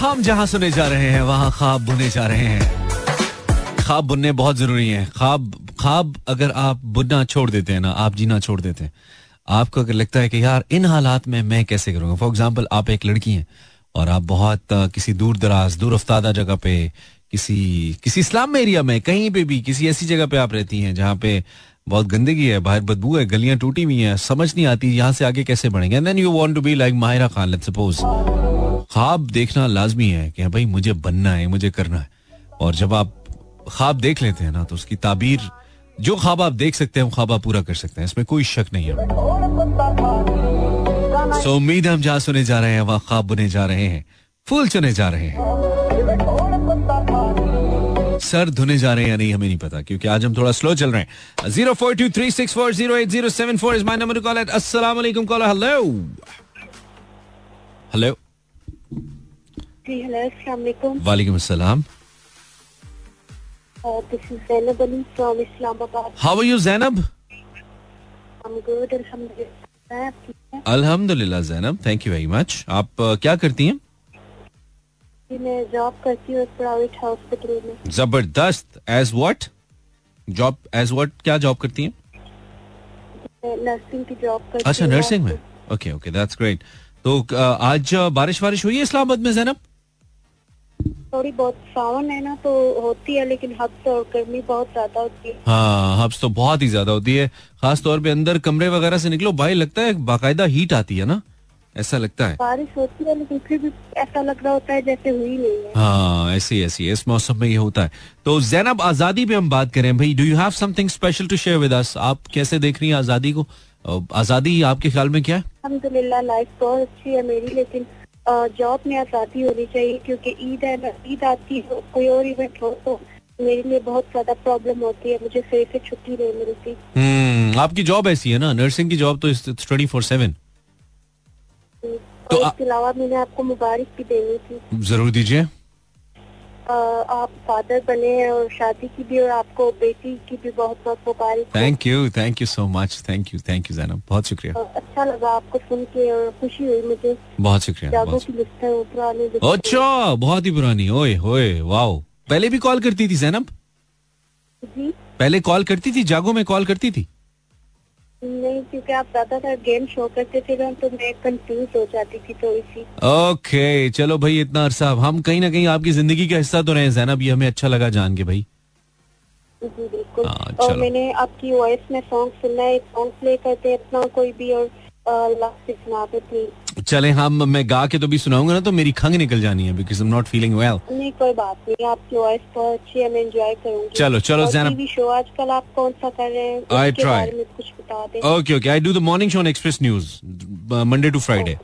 हम जहाँ सुने जा रहे हैं, वहाँ ख्वाब बुने जा रहे हैं। ख्वाब बुनने बहुत ज़रूरी है। ख्वाब ख्वाब अगर आप बुनना छोड़ देते हैं ना, आप जीना छोड़ देते हैं। आपको अगर लगता है कि यार, इन हालात में मैं कैसे करूँगा? फॉर एग्ज़ाम्पल आप एक लड़की हैं और आप बहुत किसी दूर दराज, दूर अफ्तादा जगह पे किसी किसी इस्लाम एरिया में, कहीं पे भी, किसी ऐसी जगह पे आप रहती हैं जहाँ पे बहुत गंदगी है, बाहर बदबू है, गलियाँ टूटी हुई हैं, समझ नहीं आती यहाँ से आगे कैसे बढ़ेंगे? Then you want to be like Mahira Khan let's suppose ख्वाब देखना लाजमी है कि भाई, मुझे बनना है, मुझे करना है। और जब आप ख्वाब देख लेते हैं ना तो उसकी ताबीर, जो ख्वाब आप देख सकते हैं ख्वाब आप पूरा कर सकते हैं। इसमें कोई शक नहीं है। सो उम्मीद है हम जहाँ सुने जा रहे हैं, वहाँ ख्वाब बुने जा रहे हैं, फूल चुने जा रहे हैं। सर धुने जा रहे हैं या नहीं हमें नहीं पता क्योंकि आज हम थोड़ा स्लो चल रहे हैं। Zero four two three six four zero eight zero seven four is my number call at अस्सलाम कॉल हेलो हेलो वालेकुम। अस्सलाम।
This is Zainab Ali from Islamabad.
How are you, Zainab?
I'm good, Alhamdulillah.
अल्हम्दुलिल्लाह Zainab thank you very much आप uh, क्या करती हैं?
मैं job करती हूँ प्राइवेट हॉस्पिटल में।
ज़बरदस्त। As what job as what क्या जॉब करती हैं?
नर्सिंग की जॉब करती
अच्छा नर्सिंग में? ओके ओके दैट्स ग्रेट तो uh, आज uh, बारिश हुई है इस्लामाबाद में जैनब
थोड़ी बहुत सावन है ना तो होती है लेकिन हब्स और गर्मी बहुत ज़्यादा होती है।
हाँ हब्स तो बहुत ही ज़्यादा होती है। खास तौर पे अंदर कमरे वगैरह से निकलो भाई लगता है बाकायदा हीट आती है ना? ऐसा लगता है?
बारिश होती है लेकिन फिर भी ऐसा लग रहा होता है जैसे हुई नहीं है।
हाँ ऐसी ऐसी इस मौसम में ये होता है। तो जैनब आज़ादी पे हम बात करें। भाई do you have something special to share with us आप कैसे देख रही हैं आज़ादी को? आज़ादी आपके ख्याल में क्या है?
अलहमदुल्ला लाइफ बहुत अच्छी है मेरी लेकिन जॉब में आज़ादी होनी चाहिए क्योंकि ईद है ना ईद आती है कोई और इवेंट हो तो मेरे लिए बहुत ज़्यादा प्रॉब्लम होती है। मुझे सही से छुट्टी नहीं मिलती।
हम्म आपकी जॉब ऐसी है ना? नर्सिंग की जॉब तो ट्वेंटी फोर सेवन
तो इसके अलावा मैंने आपको मुबारक भी देनी थी।
ज़रूर दीजिए।
आप फादर बने हैं और शादी की भी और आपको बेटी की भी बहुत बहुत मुबारक।
Thank you thank you so much thank you thank you Zainab बहुत शुक्रिया।
अच्छा लगा आपको सुन के और खुशी हुई मुझे।
बहुत शुक्रिया
है
अच्छा बहुत ही पुरानी ओए होए वाओ। पहले भी कॉल करती थी जैनब
जी।
पहले कॉल करती थी जागो में कॉल करती थी?
क्योंकि आप ज़्यादातर गेम शो करते थे तो मैं कंफ्यूज हो जाती थी थोड़ी सी।
ओके चलो भाई इतना अरसा। हम कहीं ना कहीं आपकी ज़िंदगी का हिस्सा तो रहे जैनब। ये हमें अच्छा लगा जान के भाई।
जी बिल्कुल।
हाँ,
और मैंने आपकी वॉइस में सॉन्ग सुना है एक सॉन्ग प्ले करते अपना कोई भी और लास्ट सुना प्लीज़
चले हम मैं गा के तो भी सुनाऊँगा ना तो मेरी खंग निकल जानी है because I am not feeling well
नहीं कोई बात नहीं आपकी वॉइस बहुत अच्छी है मैं एंजॉय करूँगी।
चलो, चलो, जैनब।
शो आजकल आप कौन सा कर रहे हैं? उसके
try.
कुछ बता दें।
Okay okay I do the morning show on Express News Monday to Friday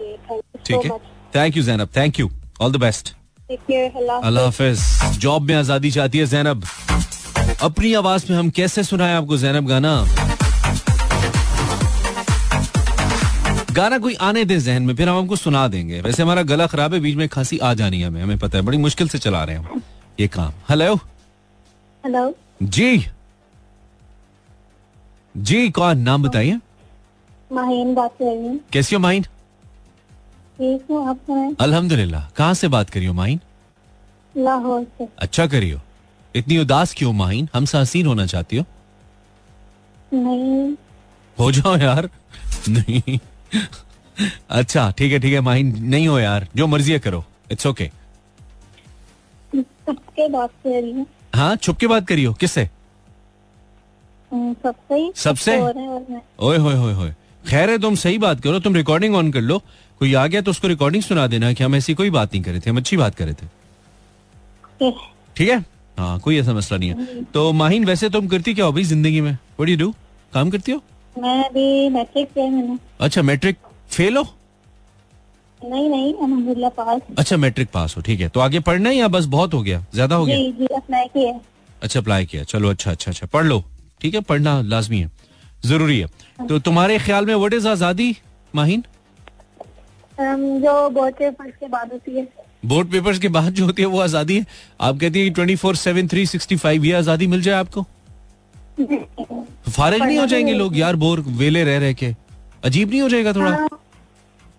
ठीक है? Thank you Zainab thank you all the best अल्लाह हाफिज जॉब में आज़ादी चाहती है जैनब अपनी आवाज़ में हम कैसे सुनाए आपको जैनब गाना? गाना कोई आने दे जहन में फिर हम आपको सुना देंगे। वैसे हमारा गला खराब है बीच में खांसी आ जानी है हमें हमें पता है बड़ी मुश्किल से चला रहे हैं हम। ये काम। हेलो
हेलो
जी। जी कौन? नाम बताइए।
माहीन बात कर रही हूँ।
कैसी हो माइन
ठीक हूँ आप
अल्हम्दुलिल्लाह। कहाँ से बात करियो माहिन?
लाहौर से।
अच्छा करियो इतनी उदास क्यों माइन हम हसीन होना चाहती हो।
नहीं।
हो जाओ यार। नहीं। (laughs) अच्छा ठीक है ठीक है माइन नहीं हो यार जो मर्ज़ी है करो इट्स ओके
कर हाँ।
छुप के बात करियो किससे?
हम्म, सबसे
सबसे?
हो हैं और मैं।
ओए होए होए होए। खैर है तुम सही बात करो तुम रिकॉर्डिंग ऑन कर लो। कोई आ गया तो उसको रिकॉर्डिंग सुना देना कि हम ऐसी कोई बात नहीं करे थे हम अच्छी बात करे थे। ठीक है? हाँ कोई ऐसा मसला नहीं है। तो माहिन वैसे तुम करती क्या हो भाई ज़िंदगी में? व्हाट यू डू काम करती हो?
मैं अभी मैट्रिक
अच्छा मैट्रिक फेल हो?
नहीं नहीं अलहमदुल्ला पास
अच्छा मैट्रिक पास हो ठीक है। तो आगे पढ़ना है या बस बहुत हो गया? ज़्यादा हो गया?
जी जी अप्लाई किया
अच्छा अप्लाई किया चलो अच्छा अच्छा अच्छा पढ़ लो। ठीक है पढ़ना लाजमी है। ज़रूरी है। तो तुम्हारे ख्याल में व्हाट इज़ आज़ादी माहिन?
जो बोर्ड पेपर के बाद होती है।
बोर्ड पेपर्स के बाद जो होती है वो आज़ादी है। आप कहती है twenty four seven three sixty five ये आज़ादी मिल जाए आपको? फारिग नहीं हो जाएँगे लोग? यार बोर वेले रह रह के। अजीब नहीं हो जाएगा थोड़ा?
हाँ,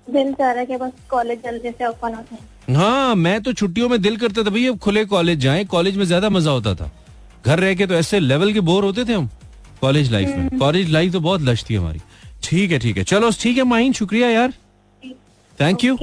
दिल चाह रहा है कि बस कॉलेज जल्दी से ओपन हैं
हाँ मैं तो छुट्टियों में दिल करता था भैया खुले कॉलेज जाएँ। कॉलेज में ज़्यादा मज़ा होता था। घर रह के तो ऐसे लेवल के बोर होते थे हम कॉलेज लाइफ में। कॉलेज लाइफ तो बहुत लश थी हमारी। ठीक है ठीक है। चलो ठीक है माहिन शुक्रिया यार। Thank you.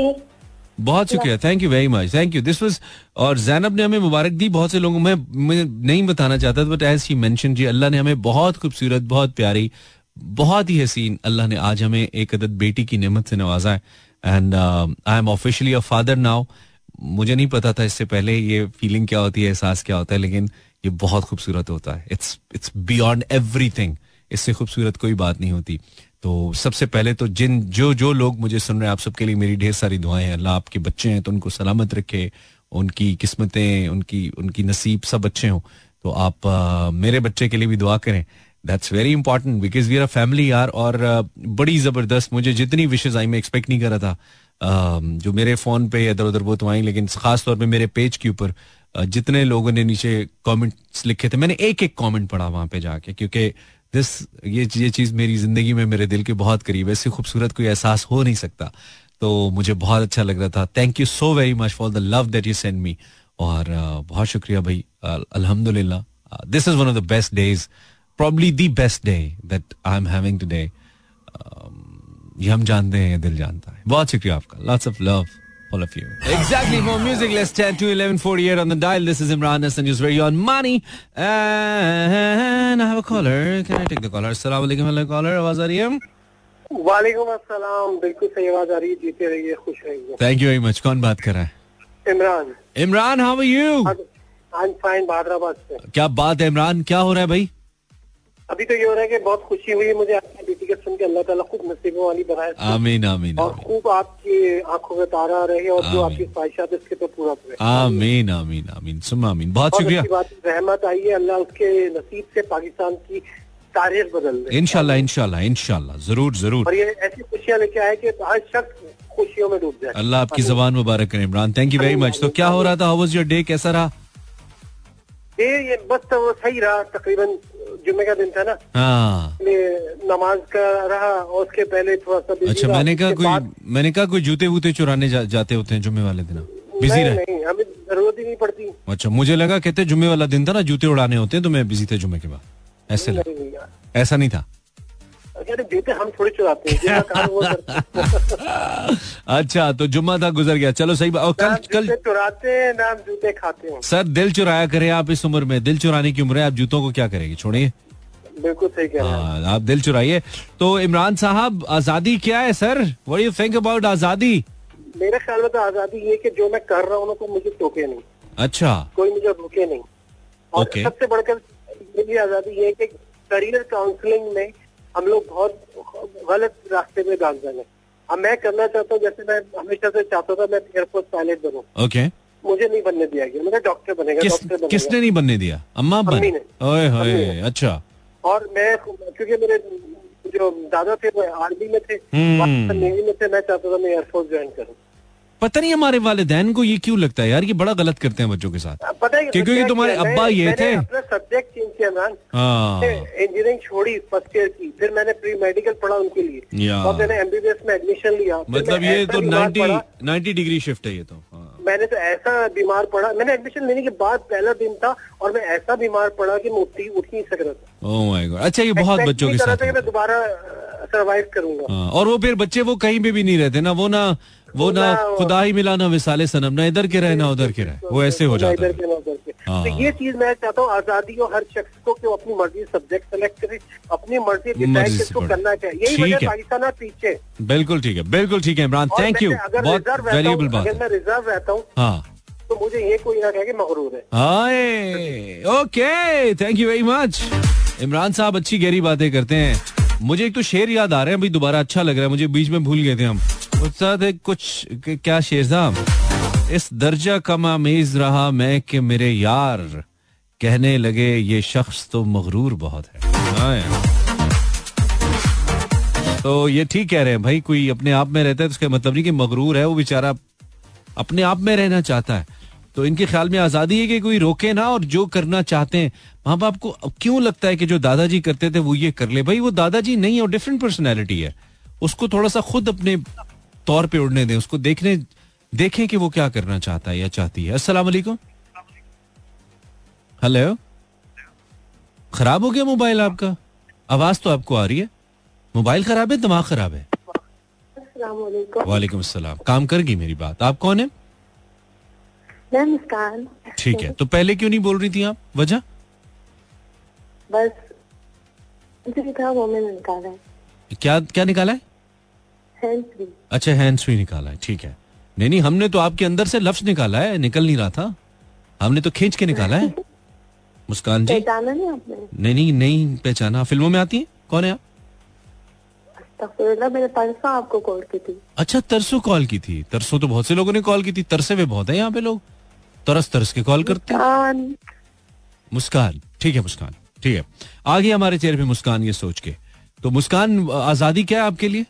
बहुत शुक्रिया। Thank you very much thank you this was और जैनब ने हमें मुबारक दी। बहुत से लोगों में मैं नहीं बताना चाहता बट एज ही मेंशन जी अल्लाह ने हमें बहुत खूबसूरत बहुत प्यारी बहुत ही हसीन अल्लाह ने आज हमें एक अदद बेटी की नेमत से नवाजा है। And I am officially a father now मुझे नहीं पता था इससे पहले ये फीलिंग क्या होती है एहसास क्या होता है लेकिन ये बहुत खूबसूरत होता है। इट्स इट्स बियॉन्ड एवरीथिंग इससे खूबसूरत कोई बात नहीं होती। तो सबसे पहले तो जिन जो जो लोग मुझे सुन रहे हैं आप सबके लिए मेरी ढेर सारी दुआएँ हैं। अल्लाह आपके बच्चे हैं तो उनको सलामत रखे उनकी किस्मतें उनकी उनकी नसीब सब अच्छे हों। तो आप आ, मेरे बच्चे के लिए भी दुआ करें। That's very important because we are family यार और आ, बड़ी ज़बरदस्त मुझे जितनी विशेष आई मैं एक्सपेक्ट नहीं कर रहा था। आ, जो मेरे फ़ोन पे इधर उधर वो तो आई लेकिन खास तौर पे मेरे पेज के ऊपर जितने लोगों ने नीचे कमेंट्स लिखे थे मैंने एक एक कमेंट पढ़ा वहाँ पे जाके क्योंकि दिस ये ये चीज़ मेरी ज़िंदगी में मेरे दिल के बहुत करीब है। इससे खूबसूरत कोई एहसास हो नहीं सकता। तो मुझे बहुत अच्छा लग रहा था। Thank you so very much for the love that you send me और बहुत शुक्रिया भाई। अल्हम्दुलिल्लाह। This is one of the best days probably the best day that I am having today ये हम जानते हैं दिल जानता है। बहुत शुक्रिया आपका। Lots of love all of you. Exactly. More music. Let's 10 to 1148 on the dial. This is Imran Hassan News Radio on Money. And I have a caller. Can I take the caller? Assalamu alaikum. Hello, caller. आवाज़ आ रही है
वालेकुम अस्सलाम बिल्कुल सही आवाज़ आ रही है जीते रहिए खुश रहिए
थैंक यू वेरी मच कौन बात कर रहा है
Imran
Imran how are you
I am fine Hyderabad से
क्या बात है इमरान क्या हो रहा है भाई
अभी तो ये हो रहा है कि बहुत खुशी हुई मुझे आपकी बेटी के सुन के अल्लाह ताला खूब नसीबों वाली बनाए
आमीन आमीन
और खूब आपकी आँखों में तारा रहे और जो आपकी ख्वाहिशात है, उसके तो पूरा हुए
आमीन आमीन आमीन। सुम आमीन। बहुत
बहुत
शुक्रिया।
बात रहमत आई है। अल्लाह उसके नसीब से पाकिस्तान की तारीख बदल दे।
इनशाला इनशाला इनशाला ज़रूर ज़रूर।
और ये ऐसी खुशियाँ लेके आए कि हर शख्स खुशियों में डूब जाए।
अल्लाह आपकी जबान मुबारक करे। Imran thank you very much तो क्या हो रहा था? हाउ वाज योर डे कैसा रहा?
ये ये बस तो वो सही रहा तकरीबन जुम्मे का दिन था ना।
हाँ।
नमाज़ का रहा और उसके पहले थोड़ा सा
अच्छा मैंने कहा कोई मैंने कहा कोई जूते वूते चुराने जा, जाते होते हैं जुम्मे वाले दिन बिज़ी रहे?
नहीं हमें ज़रूरत ही नहीं पड़ती।
अच्छा मुझे लगा कहते जुम्मे वाला दिन था ना जूते उड़ाने होते हैं तो मैं बिज़ी थे जुम्मे के बाद। ऐसे। ऐसा नहीं था?
जूते हम थोड़ी चुराते हैं (laughs)
अच्छा तो जुम्मा था गुजर गया। चलो सही बात। और कल कल
चुराते हैं ना जूते खाते हैं।
सर दिल चुराया करें आप इस उम्र में। दिल चुराने की उम्र है आप जूतों को क्या करेंगे? छोड़िए।
बिल्कुल सही कह रहे हाँ,
आप दिल चुराइए। तो इमरान साहब आज़ादी क्या है sir? What you think about azadi?
मेरे ख्याल में तो आज़ादी ये कि जो मैं कर रहा हूँ ना कोई मुझे टोके नहीं।
अच्छा।
कोई मुझे रोके नहीं। और
Okay.
सबसे बढ़कर मेरी आज़ादी ये है कि करियर काउंसलिंग में हम लोग बहुत गलत रास्ते में गामजन है। अब मैं करना चाहता हूँ जैसे मैं हमेशा से चाहता था मैं एयरफोर्स पायलट बनूं।
ओके।
मुझे नहीं बनने दिया गया मेरा डॉक्टर बनेगा
किस
डॉक्टर बनेगा।
किसने नहीं बनने दिया? अम्मा
अम्मी ने।
ओए होए अच्छा।
और मैं क्योंकि मेरे जो दादा थे वो आर्मी में थे
हम्म।
नेवी में थे मैं चाहता था मैं एयरफोर्स ज्वाइन करूँ।
पता नहीं हमारे वालिदैन को ये क्यों लगता है यार ये बड़ा गलत करते हैं बच्चों के साथ। क्योंकि तुम्हारे? अब्बा ये थे।
सब्जेक्ट चेंज किया
हाँ।
इंजीनियरिंग छोड़ी फ़र्स्ट ईयर की फिर मैंने प्री मेडिकल पढ़ा उनके लिए। और मैंने एमबीबीएस में एडमिशन लिया।
मतलब ये तो
बीमार
90
पड़ा,
90 डिग्री शिफ्ट है ये तो हाँ।
मैंने तो ऐसा बीमार पड़ा मैंने एडमिशन लेने के बाद पहला दिन था और मैं ऐसा बीमार पड़ा कि मैं उठ ही उठ नहीं सक रहा था।
ओह माय गॉड अच्छा ये बहुत बच्चों के साथ
मैं दोबारा सरवाइव करूँगा।
हाँ, और वो फिर बच्चे वो कहीं पे भी नहीं रहते ना वो ना वो ना खुदा ही। मिला ना विसाले सनम ना इधर के रहे ना उधर के रहे। वो ऐसे हो जाता
इधर
है।
के
हाँ।
तो ये चीज़ मैं चाहता हूँ आज़ादी हो हर शख्स को कि वो अपनी मर्ज़ी सब्जेक्ट सेलेक्ट करे अपनी मर्ज़ी डिसाइड किसको करना चाहिए। यही वजह पाकिस्तान पीछे
बिल्कुल ठीक है बिल्कुल ठीक है इमरान थैंक यू बहुत
हूँ
बात
अगर मैं रिज़र्व रहता हूँ
हाँ।
तो मुझे ये कोई ना कहे कि मगरूर है।
Okay thank you very much Imran साहब अच्छी गहरी बातें करते हैं। मुझे एक तो शेर याद आ रहे हैं भाई दोबारा अच्छा लग रहा है, मुझे बीच में भूल गए थे हम। उत्साह थे कुछ क्या शेर साहब इस दर्जा कम आमेज रहा मैं कि मेरे यार। कहने लगे, ये शख्स तो मगरूर बहुत है। हाँ तो ये ठीक कह रहे हैं, भाई, कोई अपने आप में रहता है तो उसका मतलब नहीं कि मगरूर है, वो बेचारा अपने आप में रहना चाहता है। तो इनके ख्याल में आज़ादी है कि कोई रोके ना और जो करना चाहते हैं। माँ बाप को क्यों लगता है कि जो दादाजी करते थे वो ये कर ले? भाई वो दादाजी नहीं है और डिफरेंट पर्सनैलिटी है। उसको थोड़ा सा खुद अपने तौर पे उड़ने दें उसको देखने देखें कि वो क्या करना चाहता है या चाहती है। अस्सलाम वालेकुम। हेलो खराब हो गया मोबाइल आपका? आवाज़ तो आपको आ रही है। मोबाइल खराब है दिमाग खराब है?
वालेकुम।
वालेकुम अस्सलाम। काम कर गई मेरी बात। आप कौन है?
मैं मुस्कान
ठीक है तो पहले क्यों नहीं बोल रही थी आप? वजह?
बस जो था वो मैंने निकाला है।
क्या क्या निकाला है?
हैंड
अच्छा हैंड फ्री निकाला है ठीक है। नहीं नहीं हमने तो आपके अंदर से लफ्ज निकाला है निकल नहीं रहा था। हमने तो खींच के निकाला है। (laughs) मुस्कान जी?
पहचाना नहीं आपने?
नहीं नहीं नहीं पहचाना। फ़िल्मों में आती है? कौन है आप?
मैंने आपको कॉल की थी।
अच्छा तरसों कॉल की थी। तरसों तो बहुत से लोगों ने कॉल की थी तरसे हुए बहुत है यहाँ पे लोग। तरस तरस के कॉल करते हैं।
मुस्कान।
ठीक है मुस्कान। ठीक है। आ गई हमारे चेहरे पे मुस्कान ये सोच के। तो मुस्कान आज़ादी क्या है आपके लिए?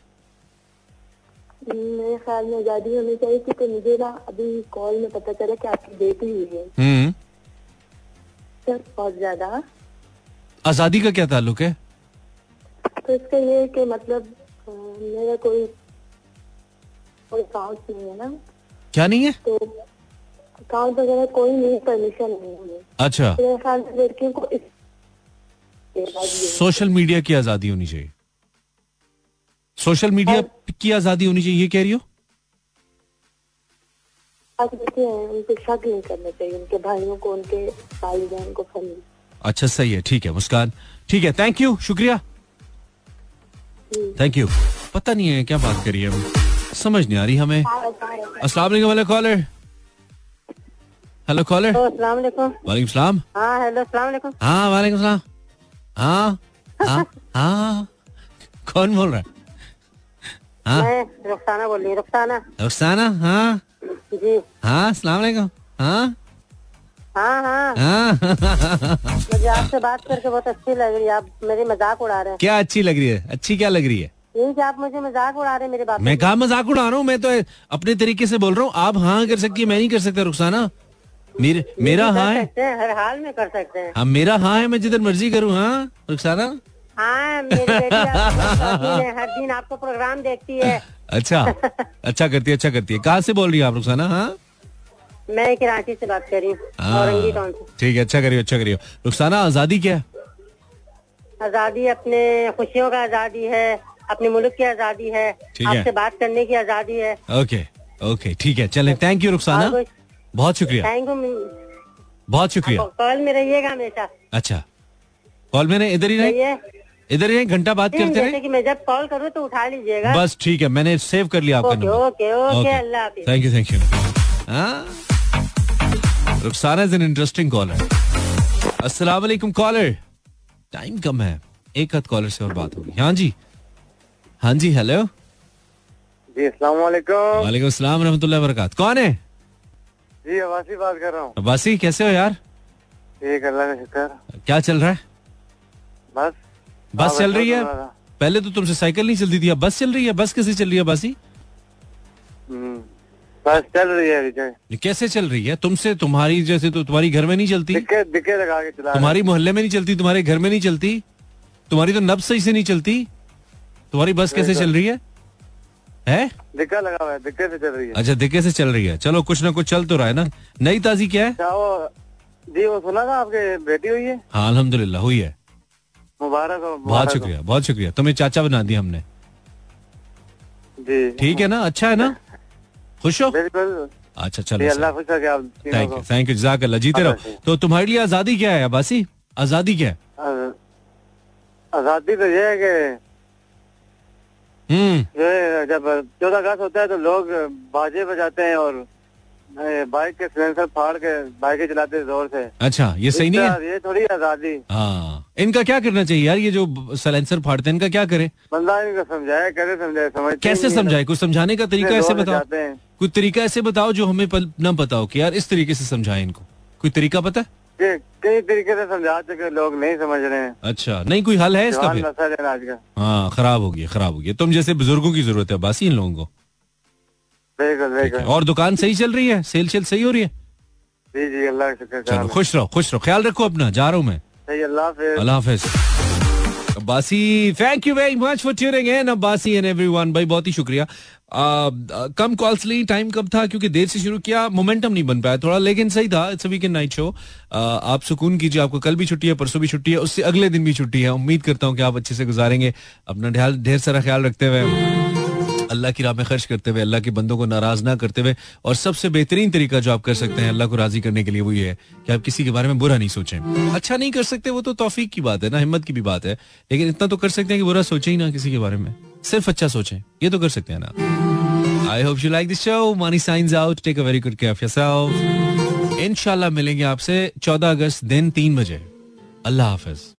मेरे ख्याल में आज़ादी होनी चाहिए क्योंकि मुझे ना अभी कॉल में पता चला कि आपकी बेटी हुई है।
हम्म।
सर बहुत ज़्यादा।
आज़ादी का क्या ताल्लुक है?
तो इसका ये कि मतलब मेरा कोई कोई नहीं है ना।
क्या नहीं है?
तो अकाउंट वगैरह कोई नहीं परमिशन नहीं है।
अच्छा।
मेरे ख्याल में लड़कियों को है।
सोशल मीडिया की आज़ादी होनी चाहिए। सोशल मीडिया की आज़ादी होनी चाहिए ये कह रही हो?
आप देखते हैं उनको शक नहीं करना चाहिए? उनके भाइयों को उनके वालिदैन को फैमिली
अच्छा सही है ठीक है मुस्कान। ठीक है थैंक यू शुक्रिया। थैंक यू पता नहीं है क्या बात करिए हम? समझ नहीं आ रही हमें। असला वालेकुम कॉलर हेलो कॉलर
वालेकुम
सलाम
हाँ हेलो वालेकुम
हाँ सलाम हाँ हाँ (laughs) हाँ। कौन बोल रहा है? हाँ।
रुखसाना बोल रही रुखसाना।
रुखसाना हाँ।
जी।
हाँ वालेकुम हाँ।
हाँ हाँ।
हाँ।
मुझे आपसे बात करके बहुत अच्छी लग रही है आप मेरी मज़ाक उड़ा रहे हैं।
क्या अच्छी लग रही है? अच्छी क्या लग रही है?
यही आप मुझे मज़ाक उड़ा रहे हैं मेरी बात।
मैं कहा मज़ाक उड़ा रहा हूँ मैं तो अपने तरीके से बोल रहा हूँ आप हाँ कर सकती है मैं नहीं कर सकता रुखसाना। मेरे मेरा हाँ है
हर हाल में कर सकते हैं।
हाँ मेरा हाँ है मैं जिधर मर्ज़ी करूँ हाँ रुखसाना?
हाँ मेरी बेटी (laughs) हर दिन आपको प्रोग्राम देखती है।
अच्छा अच्छा करती है अच्छा करती है। कहाँ से बोल रही है आप रुखसाना हाँ?
मैं कराची से बात कर रही हूँ
हाँ। ठीक है अच्छा करियो अच्छा करियो रुखसाना आज़ादी क्या है?
आज़ादी अपने खुशियों का आज़ादी है अपने मुल्क की आज़ादी है आपसे बात करने की आज़ादी है।
ओके ओके ठीक है चले। Thank you Rukhsana? बहुत शुक्रिया।
थैंक यू
बहुत शुक्रिया।
कॉल में रहिएगा हमेशा।
अच्छा। कॉल मैंने इधर ही
रहिए।
इधर ही घंटा बात करते रहे
कि मैं जब कॉल करूँ तो उठा लीजिएगा।
बस ठीक है मैंने सेव कर लिया आपका number.
Okay okay Allah
thank you thank you Rukhsana is an interesting caller अस्सलाम वालेकुम कॉलर टाइम कम है। एक हद कॉलर से और बात होगी। हाँ जी। हाँ जी हेलो
जी अस्सलाम वालेकुम।
वालेकुम अस्सलाम रहमतुल्लाहि व बरकात कौन है?
जी अवासी बात कर रहा हूँ।
अब्बासी कैसे हो यार?
ठीक अल्लाह का शुक्र।
क्या चल रहा है?
बस।
बस चल रही है? पहले तो तुमसे साइकिल नहीं चलती थी अब बस चल रही है? बस कैसे चल रही है बासी
हम्म, बस चल रही है
कैसे चल रही है? तुमसे तुम्हारी जैसे तो तुम्हारी घर में नहीं चलती?
दिक्कत दिक्कत लगा के चला
तुम्हारी मोहल्ले में नहीं चलती? तुम्हारे घर में नहीं चलती? तुम्हारी तो नब्ज सही से नहीं चलती? तुम्हारी बस कैसे चल रही है? है?
हैं। लगा हुआ है दिक्कत से चल रही है।
अच्छा दिक्कत से चल रही है। चलो कुछ ना कुछ चल तो रहा है ना। नई ताजी क्या है?
वो जी वो सुना था आपके बेटी हुई है?
हाँ अल्हम्दुलिल्लाह हुई है।
मुबारक हो
बहुत शुक्रिया बहुत शुक्रिया। तुम्हें चाचा बना दिया हमने।
जी।
ठीक है ना? अच्छा है ना? खुश हो? अच्छा चलो
अल्लाह खुश
थैंक यू थैंक यू जजाक अल्लाह जीते रहो। तो तुम्हारे लिए आज़ादी क्या है अब्बासी? आज़ादी क्या है?
आज़ादी तो यह है कि जब चौदह अगस्त होता है तो लोग बाजे बजाते हैं और बाइक के सिलेंसर फाड़ के बाइकें चलाते हैं ज़ोर से।
अच्छा ये सही नहीं है?
ये थोड़ी आज़ादी।
हाँ इनका क्या करना चाहिए यार ये जो सलेंसर फाड़ते हैं इनका क्या करे?
बंदा इनको समझाए कैसे समझाए समझ
कैसे समझाए? कुछ समझाने का तरीका ऐसे बताओ।
हैं।
कोई तरीका ऐसे बताओ जो हमें ना हो कि यार इस तरीके से समझाए इनको। कोई तरीका पता है?
कि कई तरीके से समझा चुके लोग नहीं समझ रहे हैं।
अच्छा नहीं कोई हल है इसका फिर?
नस्ल आज का
हाँ खराब हो गया खराब हो गया तुम जैसे बुज़ुर्गों की ज़रूरत है बासी इन लोगों को।
बिल्कुल बिल्कुल।
और दुकान सही चल रही है? सेल सेल सही हो रही है?
जी जी अल्लाह का शुक्र
खुश रहो खुश रहो। ख्याल रखो अपना जा रहा हूँ मैं।
अल्लाह
अल्लाह हाफिज। Abbasi thank you very much for tuning in Abbasi and everyone भाई, बहुत ही शुक्रिया। कम कॉल्स ली टाइम कब था? क्योंकि देर से शुरू किया मोमेंटम नहीं बन पाया थोड़ा, लेकिन सही था। इट्स वीकेंड नाइट शो आप सुकून कीजिए, आपको कल भी छुट्टी है, परसों भी छुट्टी है, उससे अगले दिन भी छुट्टी है। उम्मीद करता हूँ कि आप अच्छे से गुजारेंगे। अपना ढेर सारा ख्याल रखते हुए। अल्लाह की राह में खर्च करते हुए, अल्लाह के बंदों को नाराज़ ना करते हुए, और सबसे बेहतरीन तरीका जो आप कर सकते हैं, अल्लाह को राज़ी करने के लिए वो ये है कि आप किसी के बारे में बुरा नहीं सोचें। अच्छा नहीं कर सकते, वो तो तौफीक की बात है ना, हिम्मत की भी बात है, लेकिन इतना तो कर सकते हैं कि बुरा सोचे ही ना किसी के बारे में। सिर्फ़ अच्छा सोचें, ये तो कर सकते हैं ना। I hope you like this show money science out take a very good care of yourself इंशाल्लाह मिलेंगे आपसे 14 अगस्त दिन तीन बजे। अल्लाह हाफिज।